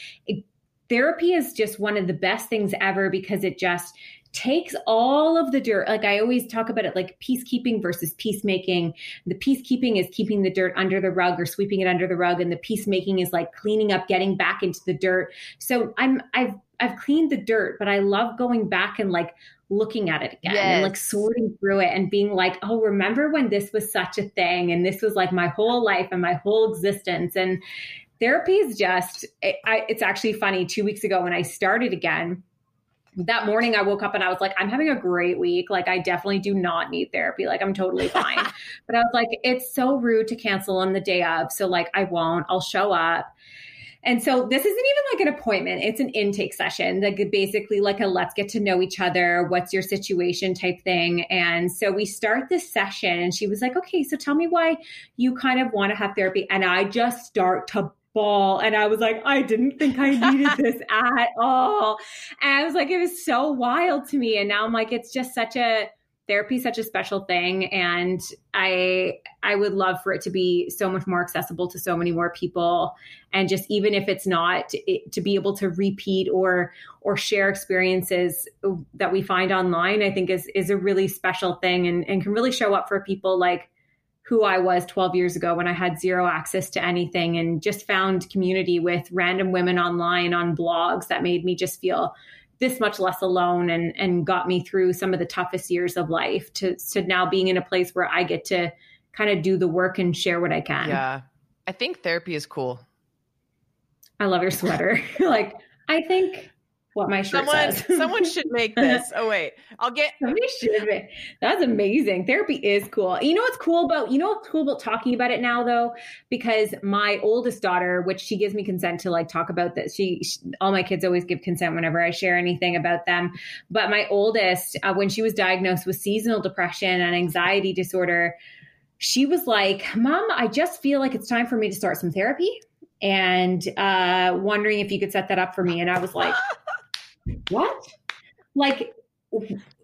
therapy is just one of the best things ever because it just takes all of the dirt. Like I always talk about it like peacekeeping versus peacemaking. The peacekeeping is keeping the dirt under the rug or sweeping it under the rug. And the peacemaking is like cleaning up, getting back into the dirt. So I'm, I've, I've cleaned the dirt, but I love going back and like looking at it again yes. and like sorting through it and being like, oh, remember when this was such a thing and this was like my whole life and my whole existence. And therapy is just, it, I, it's actually funny. Two weeks ago when I started again, that morning I woke up and I was like, I'm having a great week. Like, I definitely do not need therapy. Like, I'm totally fine. but I was like, it's so rude to cancel on the day of. So, like, I won't. I'll show up. and so this isn't even like an appointment, it's an intake session, like basically like a let's get to know each other, what's your situation type thing. And so we start this session and she was like, "Okay, so tell me why you kind of want to have therapy." And I just start to ball and I was like, I didn't think I needed this at all. And I was like, it was so wild to me and now I'm like it's just such a therapy such a special thing and i i would love for it to be so much more accessible to so many more people and just even if it's not it, to be able to repeat or or share experiences that we find online i think is is a really special thing and, and can really show up for people like who I was 12 years ago when I had zero access to anything and just found community with random women online on blogs that made me just feel this much less alone and and got me through some of the toughest years of life to to now being in a place where I get to kind of do the work and share what I can. Yeah. I think therapy is cool. I love your sweater. like I think what my shirt someone, says. someone should make this. Oh wait, I'll get. Somebody should. Be. That's amazing. Therapy is cool. You know what's cool about you know what's cool about talking about it now though, because my oldest daughter, which she gives me consent to like talk about this. She, she all my kids always give consent whenever I share anything about them. But my oldest, uh, when she was diagnosed with seasonal depression and anxiety disorder, she was like, "Mom, I just feel like it's time for me to start some therapy." And uh, wondering if you could set that up for me. And I was like, what? Like,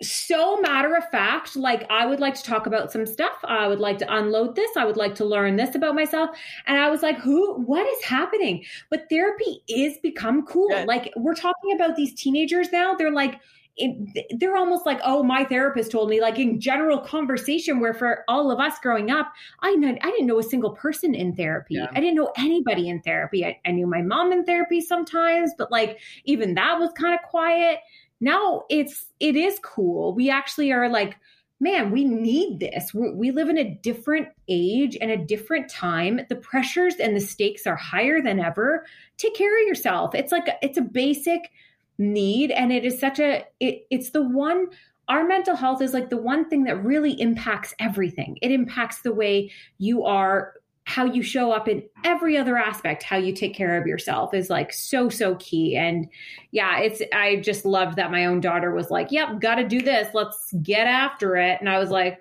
so matter of fact, like I would like to talk about some stuff. I would like to unload this. I would like to learn this about myself. And I was like, who, what is happening? But therapy is become cool. Yeah. Like we're talking about these teenagers now. They're like, it, they're almost like, oh, my therapist told me, like in general conversation, where for all of us growing up, I know I didn't know a single person in therapy. Yeah. I didn't know anybody in therapy. I, I knew my mom in therapy sometimes, but like even that was kind of quiet. Now it's it is cool. We actually are like, man, we need this. we we live in a different age and a different time. The pressures and the stakes are higher than ever. Take care of yourself. It's like it's a basic need and it is such a it, it's the one our mental health is like the one thing that really impacts everything. It impacts the way you are how you show up in every other aspect how you take care of yourself is like so so key. And yeah it's i just loved that my own daughter was like yep got to do this. Let's get after it. And i was like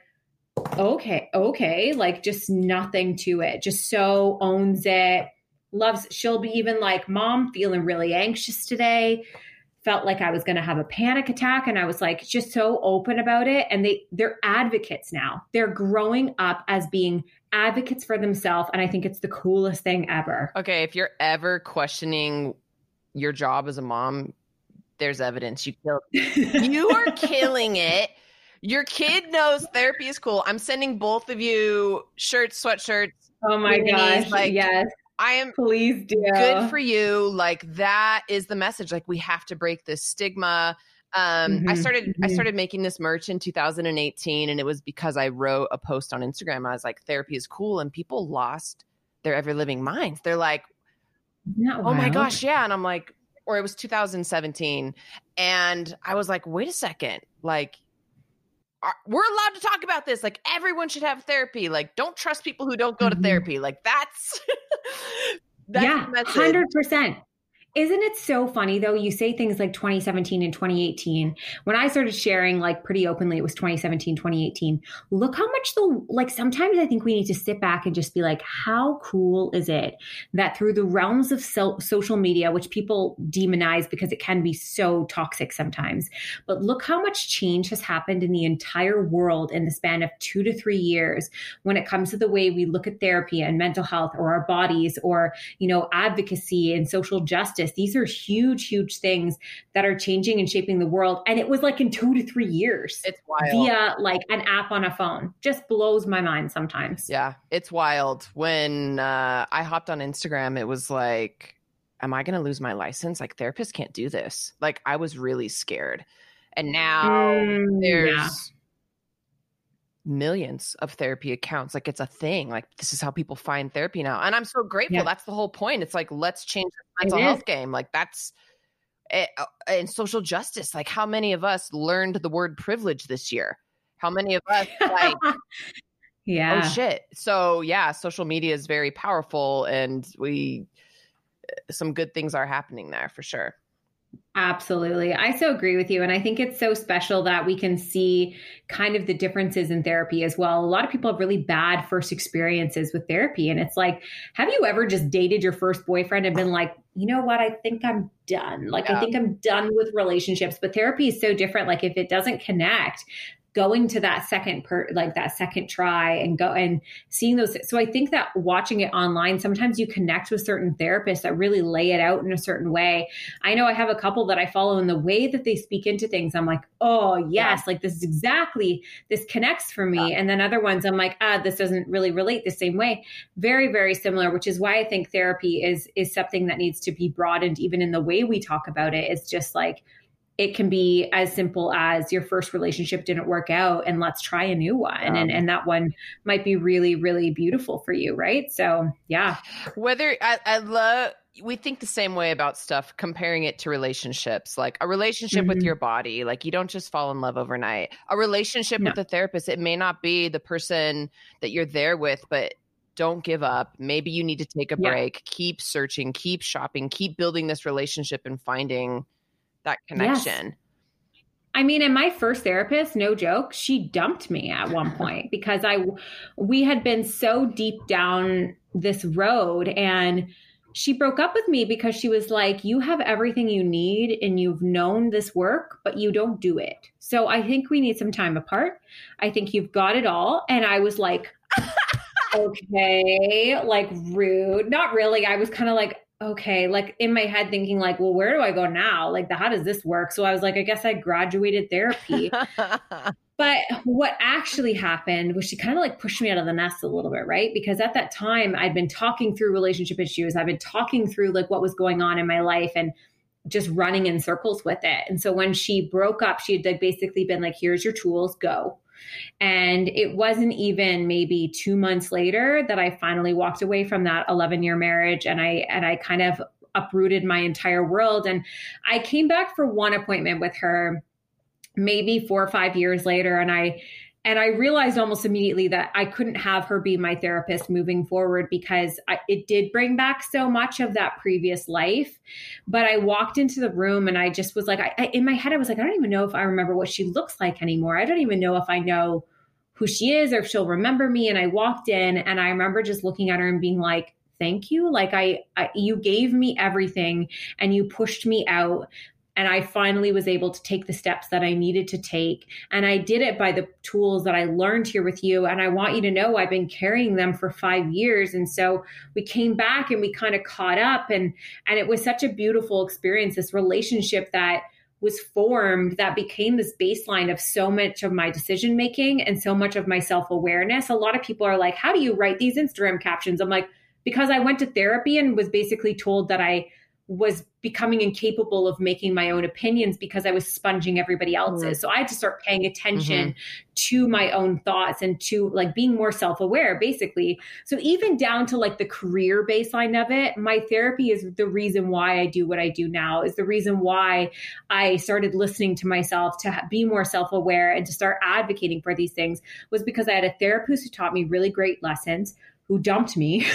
okay okay. Like just nothing to it. Just so owns it loves she'll be even like mom feeling really anxious today felt like I was going to have a panic attack and I was like just so open about it and they they're advocates now. They're growing up as being advocates for themselves and I think it's the coolest thing ever. Okay, if you're ever questioning your job as a mom, there's evidence you killed. you are killing it. Your kid knows therapy is cool. I'm sending both of you shirts, sweatshirts. Oh my gosh. Like, yes. I am please do good for you. Like that is the message. Like we have to break this stigma. Um, mm-hmm, I started mm-hmm. I started making this merch in 2018, and it was because I wrote a post on Instagram. I was like, therapy is cool, and people lost their ever living minds. They're like, oh my gosh, yeah, and I'm like, or it was 2017, and I was like, wait a second, like we're allowed to talk about this. Like everyone should have therapy. Like don't trust people who don't go to mm-hmm. therapy. Like that's, that's yeah, hundred percent. Isn't it so funny though? You say things like 2017 and 2018. When I started sharing like pretty openly, it was 2017, 2018. Look how much the like sometimes I think we need to sit back and just be like, how cool is it that through the realms of so- social media, which people demonize because it can be so toxic sometimes, but look how much change has happened in the entire world in the span of two to three years when it comes to the way we look at therapy and mental health or our bodies or, you know, advocacy and social justice justice. These are huge, huge things that are changing and shaping the world. And it was like in two to three years. It's wild. Via like an app on a phone. Just blows my mind sometimes. Yeah, it's wild. When uh, I hopped on Instagram, it was like, am I going to lose my license? Like, therapists can't do this. Like, I was really scared. And now mm, there's. Yeah millions of therapy accounts. Like it's a thing. Like this is how people find therapy now. And I'm so grateful. Yeah. That's the whole point. It's like, let's change the mental health game. Like that's it, eh, uh, and social justice. Like how many of us learned the word privilege this year? How many of us like, oh, yeah. Oh shit. So yeah, social media is very powerful and we, some good things are happening there for sure. Absolutely. I so agree with you. And I think it's so special that we can see kind of the differences in therapy as well. A lot of people have really bad first experiences with therapy. And it's like, have you ever just dated your first boyfriend and been like, you know what? I think I'm done. Like, yeah. I think I'm done with relationships. But therapy is so different. Like, if it doesn't connect, going to that second per like that second try and go and seeing those so i think that watching it online sometimes you connect with certain therapists that really lay it out in a certain way i know i have a couple that i follow in the way that they speak into things i'm like oh yes yeah. like this is exactly this connects for me yeah. and then other ones i'm like ah this doesn't really relate the same way very very similar which is why i think therapy is is something that needs to be broadened even in the way we talk about it it's just like it can be as simple as your first relationship didn't work out and let's try a new one. Um, and and that one might be really really beautiful for you right? So yeah. Whether i, I love we think the same way about stuff comparing it to relationships. Like a relationship mm-hmm. with your body like you don't just fall in love overnight. A relationship no. with a therapist it may not be the person that you're there with but don't give up. Maybe you need to take a break. Yeah. keep searching keep shopping keep building this relationship and finding that connection. Yes. I mean, and my first therapist, no joke, she dumped me at one point because I we had been so deep down this road and she broke up with me because she was like, You have everything you need and you've known this work, but you don't do it. So I think we need some time apart. I think you've got it all. And I was like, Okay, like rude. Not really. I was kind of like, okay, like in my head thinking like, well, where do I go now? Like the, how does this work? So I was like, I guess I graduated therapy. but what actually happened was she kind of like pushed me out of the nest a little bit, right? Because at that time I'd been talking through relationship issues. I've been talking through like what was going on in my life and just running in circles with it. And so when she broke up, she had like basically been like, here's your tools, go. And it wasn't even maybe two months later that I finally walked away from that 11 year marriage and I and I kind of uprooted my entire world. And I came back for one appointment with her maybe four or five years later and I and I realized almost immediately that I couldn't have her be my therapist moving forward because I, it did bring back so much of that previous life. But I walked into the room and I just was like, I, I, in my head, I was like, I don't even know if I remember what she looks like anymore. I don't even know if I know who she is or if she'll remember me. And I walked in and I remember just looking at her and being like, thank you like I, I, you gave me everything and you pushed me out and I finally was able to take the steps that I needed to take. And I did it by the tools that I learned here with you. And I want you to know I've been carrying them for five years. And so we came back and we kind of caught up and and it was such a beautiful experience, this relationship that was formed that became this baseline of so much of my decision making and so much of my self-awareness. A lot of people are like, How do you write these Instagram captions? I'm like, because I went to therapy and was basically told that I was becoming incapable of making my own opinions because I was sponging everybody else's. Mm-hmm. So I had to start paying attention mm-hmm. to my own thoughts and to like being more self aware, basically. So even down to like the career baseline of it, my therapy is the reason why I do what I do now, is the reason why I started listening to myself to be more self aware and to start advocating for these things was because I had a therapist who taught me really great lessons who dumped me,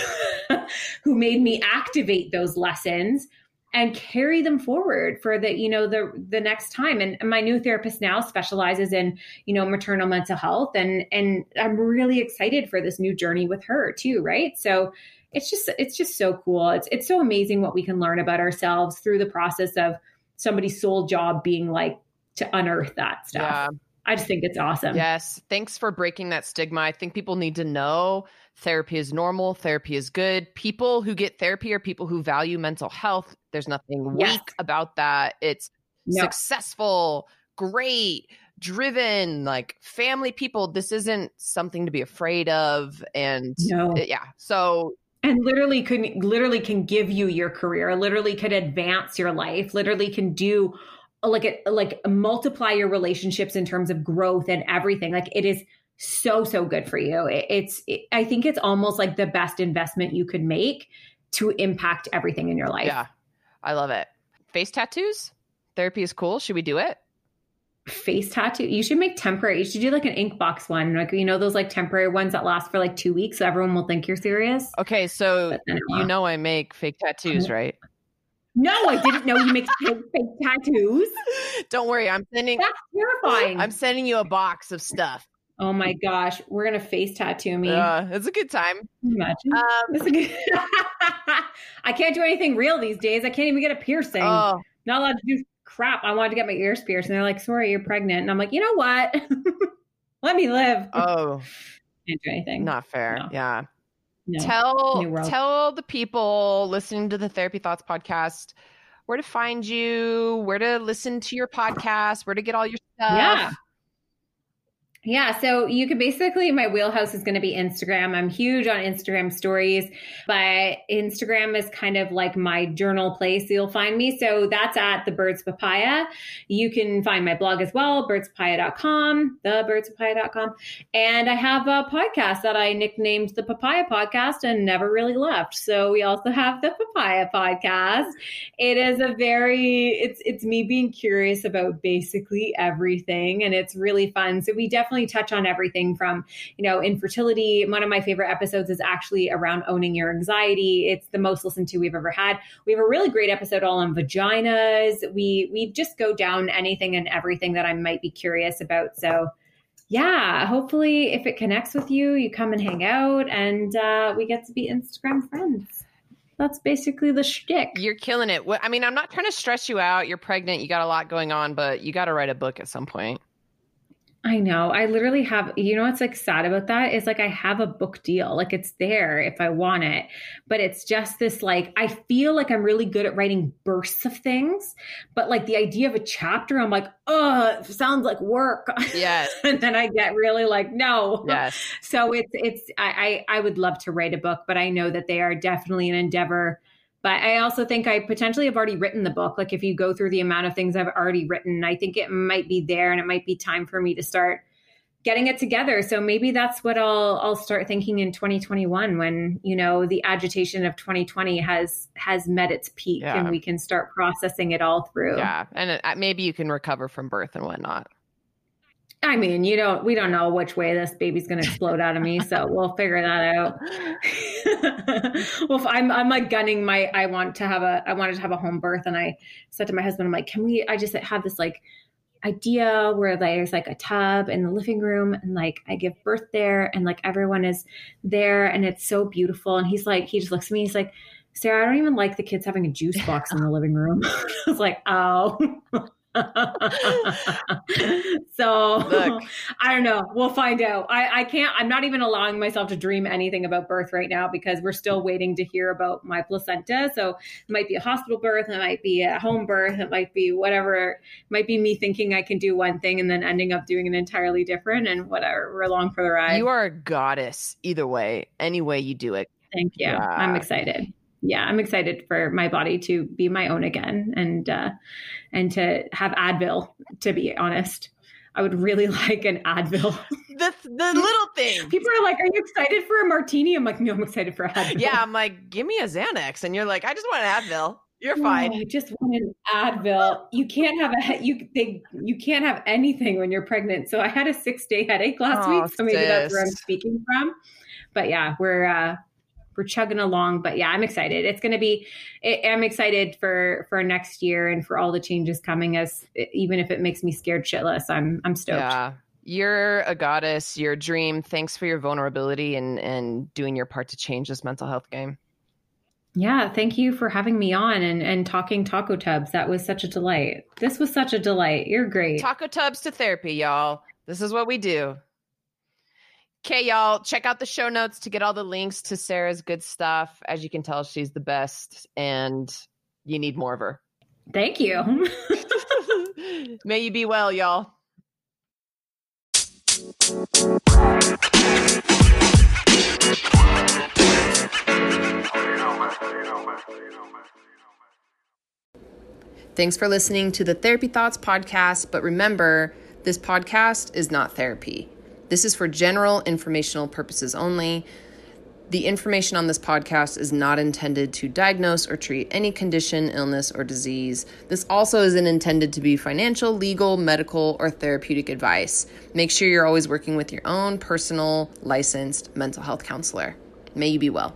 who made me activate those lessons and carry them forward for the you know the the next time and, my new therapist now specializes in you know maternal mental health and and i'm really excited for this new journey with her too right so it's just it's just so cool it's it's so amazing what we can learn about ourselves through the process of somebody's sole job being like to unearth that stuff yeah. I just think it's awesome. Yes. Thanks for breaking that stigma. I think people need to know therapy is normal, therapy is good. People who get therapy are people who value mental health. There's nothing yes. weak about that. It's no. successful, great, driven, like family people. This isn't something to be afraid of. And no. Uh, yeah. So and literally can literally can give you your career literally can advance your life literally can do like a, like multiply your relationships in terms of growth and everything like it is so so good for you it, it's it, i think it's almost like the best investment you could make to impact everything in your life yeah i love it face tattoos therapy is cool should we do it face tattoo. You should make temporary. You should do like an Inkbox one, like you know those like temporary ones that last for like two weeks, so everyone will think you're serious. Okay, so you know I make fake tattoos, uh-huh. right? No, I didn't know you make fake, fake tattoos. Don't worry, I'm sending. That's terrifying. I'm sending you a box of stuff. Oh my gosh, we're gonna face tattoo me. Uh, it's a good time. Imagine. Um, a good... I can't do anything real these days. I can't even get a piercing. Oh. Not allowed to do crap. I wanted to get my ears pierced, and they're like, "Sorry, you're pregnant." And I'm like, you know what? Let me live. Oh, can't do anything. Not fair. No. Yeah. No. Tell tell the people listening to the Therapy Thoughts podcast where to find you, where to listen to your podcast, where to get all your stuff. Yeah. Yeah, so you can basically, my wheelhouse is going to be Instagram. I'm huge on Instagram stories, but Instagram is kind of like my journal place. You'll find me. So that's at the Birds Papaya. You can find my blog as well, birdspapaya.com, thebirdspapaya.com. And I have a podcast that I nicknamed the Papaya Podcast and never really left. So we also have the Papaya Podcast. It is a very, it's, it's me being curious about basically everything and it's really fun. So we definitely definitely touch on everything from, you know, infertility. One of my favorite episodes is actually around owning your anxiety. It's the most listened to we've ever had. We have a really great episode all on vaginas. We we just go down anything and everything that I might be curious about. So yeah, hopefully if it connects with you, you come and hang out and uh, we get to be Instagram friends that's basically the shtick. You're killing it. I mean, I'm not trying to stress you out. You're pregnant. You got a lot going on, but you got to write a book at some point. I know. I literally have, you know, what's like sad about that is like I have a book deal. Like it's there if I want it. But it's just this like, I feel like I'm really good at writing bursts of things. But like the idea of a chapter, I'm like, oh, sounds like work. Yes. and then I get really like, no. Yes. So it's, it's, I, I, I would love to write a book, but I know that they are definitely an endeavor but I also think I potentially have already written the book. Like if you go through the amount of things I've already written, I think it might be there and it might be time for me to start getting it together. So maybe that's what I'll I'll start thinking in 2021 when, you know, the agitation of 2020 has has met its peak yeah. and we can start processing it all through. Yeah. And uh, maybe you can recover from birth and whatnot. I mean, you don't. We don't know which way this baby's going to explode out of me, so we'll figure that out. well, I'm I'm like gunning my. I want to have a. I wanted to have a home birth, and I said to my husband, "I'm like, can we? I just have this like idea where there's like a tub in the living room, and like I give birth there, and like everyone is there, and it's so beautiful." And he's like, he just looks at me, he's like. Sarah, I don't even like the kids having a juice box in the living room. I was like, oh. so Look. I don't know. We'll find out. I, I can't, I'm not even allowing myself to dream anything about birth right now because we're still waiting to hear about my placenta. So it might be a hospital birth, it might be a home birth, it might be whatever. It might be me thinking I can do one thing and then ending up doing an entirely different and whatever. We're along for the ride. You are a goddess either way, any way you do it. Thank you. Yeah. I'm excited yeah, I'm excited for my body to be my own again and uh, and to have Advil. To be honest, I would really like an Advil. The the little thing. People are like, "Are you excited for a martini?" I'm like, "No, I'm excited for a Advil." Yeah, I'm like, "Give me a Xanax," and you're like, "I just want an Advil." You're fine. I just want an Advil. You can't have a you they you can't have anything when you're pregnant. So I had a six day headache last oh, week, so maybe sis. that's where I'm speaking from. But yeah, we're uh we're chugging along. But yeah, I'm excited. It's going to be. I'm excited for for next year and for all the changes coming. As even if it makes me scared shitless, I'm I'm stoked. Yeah. You're a goddess. You're a dream. Thanks for your vulnerability and and doing your part to change this mental health game. Yeah, thank you for having me on and, and talking taco tubs. That was such a delight. This was such a delight. You're great. Taco tubs to therapy, y'all. This is what we do. Okay, y'all, check out the show notes to get all the links to Sarah's good stuff. As you can tell, she's the best, and you need more of her. Thank you. May you be well, y'all. Thanks for listening to the Therapy Thoughts podcast. But remember, this podcast is not therapy. This is for general informational purposes only. The information on this podcast is not intended to diagnose or treat any condition, illness, or disease. This also isn't intended to be financial, legal, medical, or therapeutic advice. Make sure you're always working with your own personal, licensed mental health counselor. May you be well.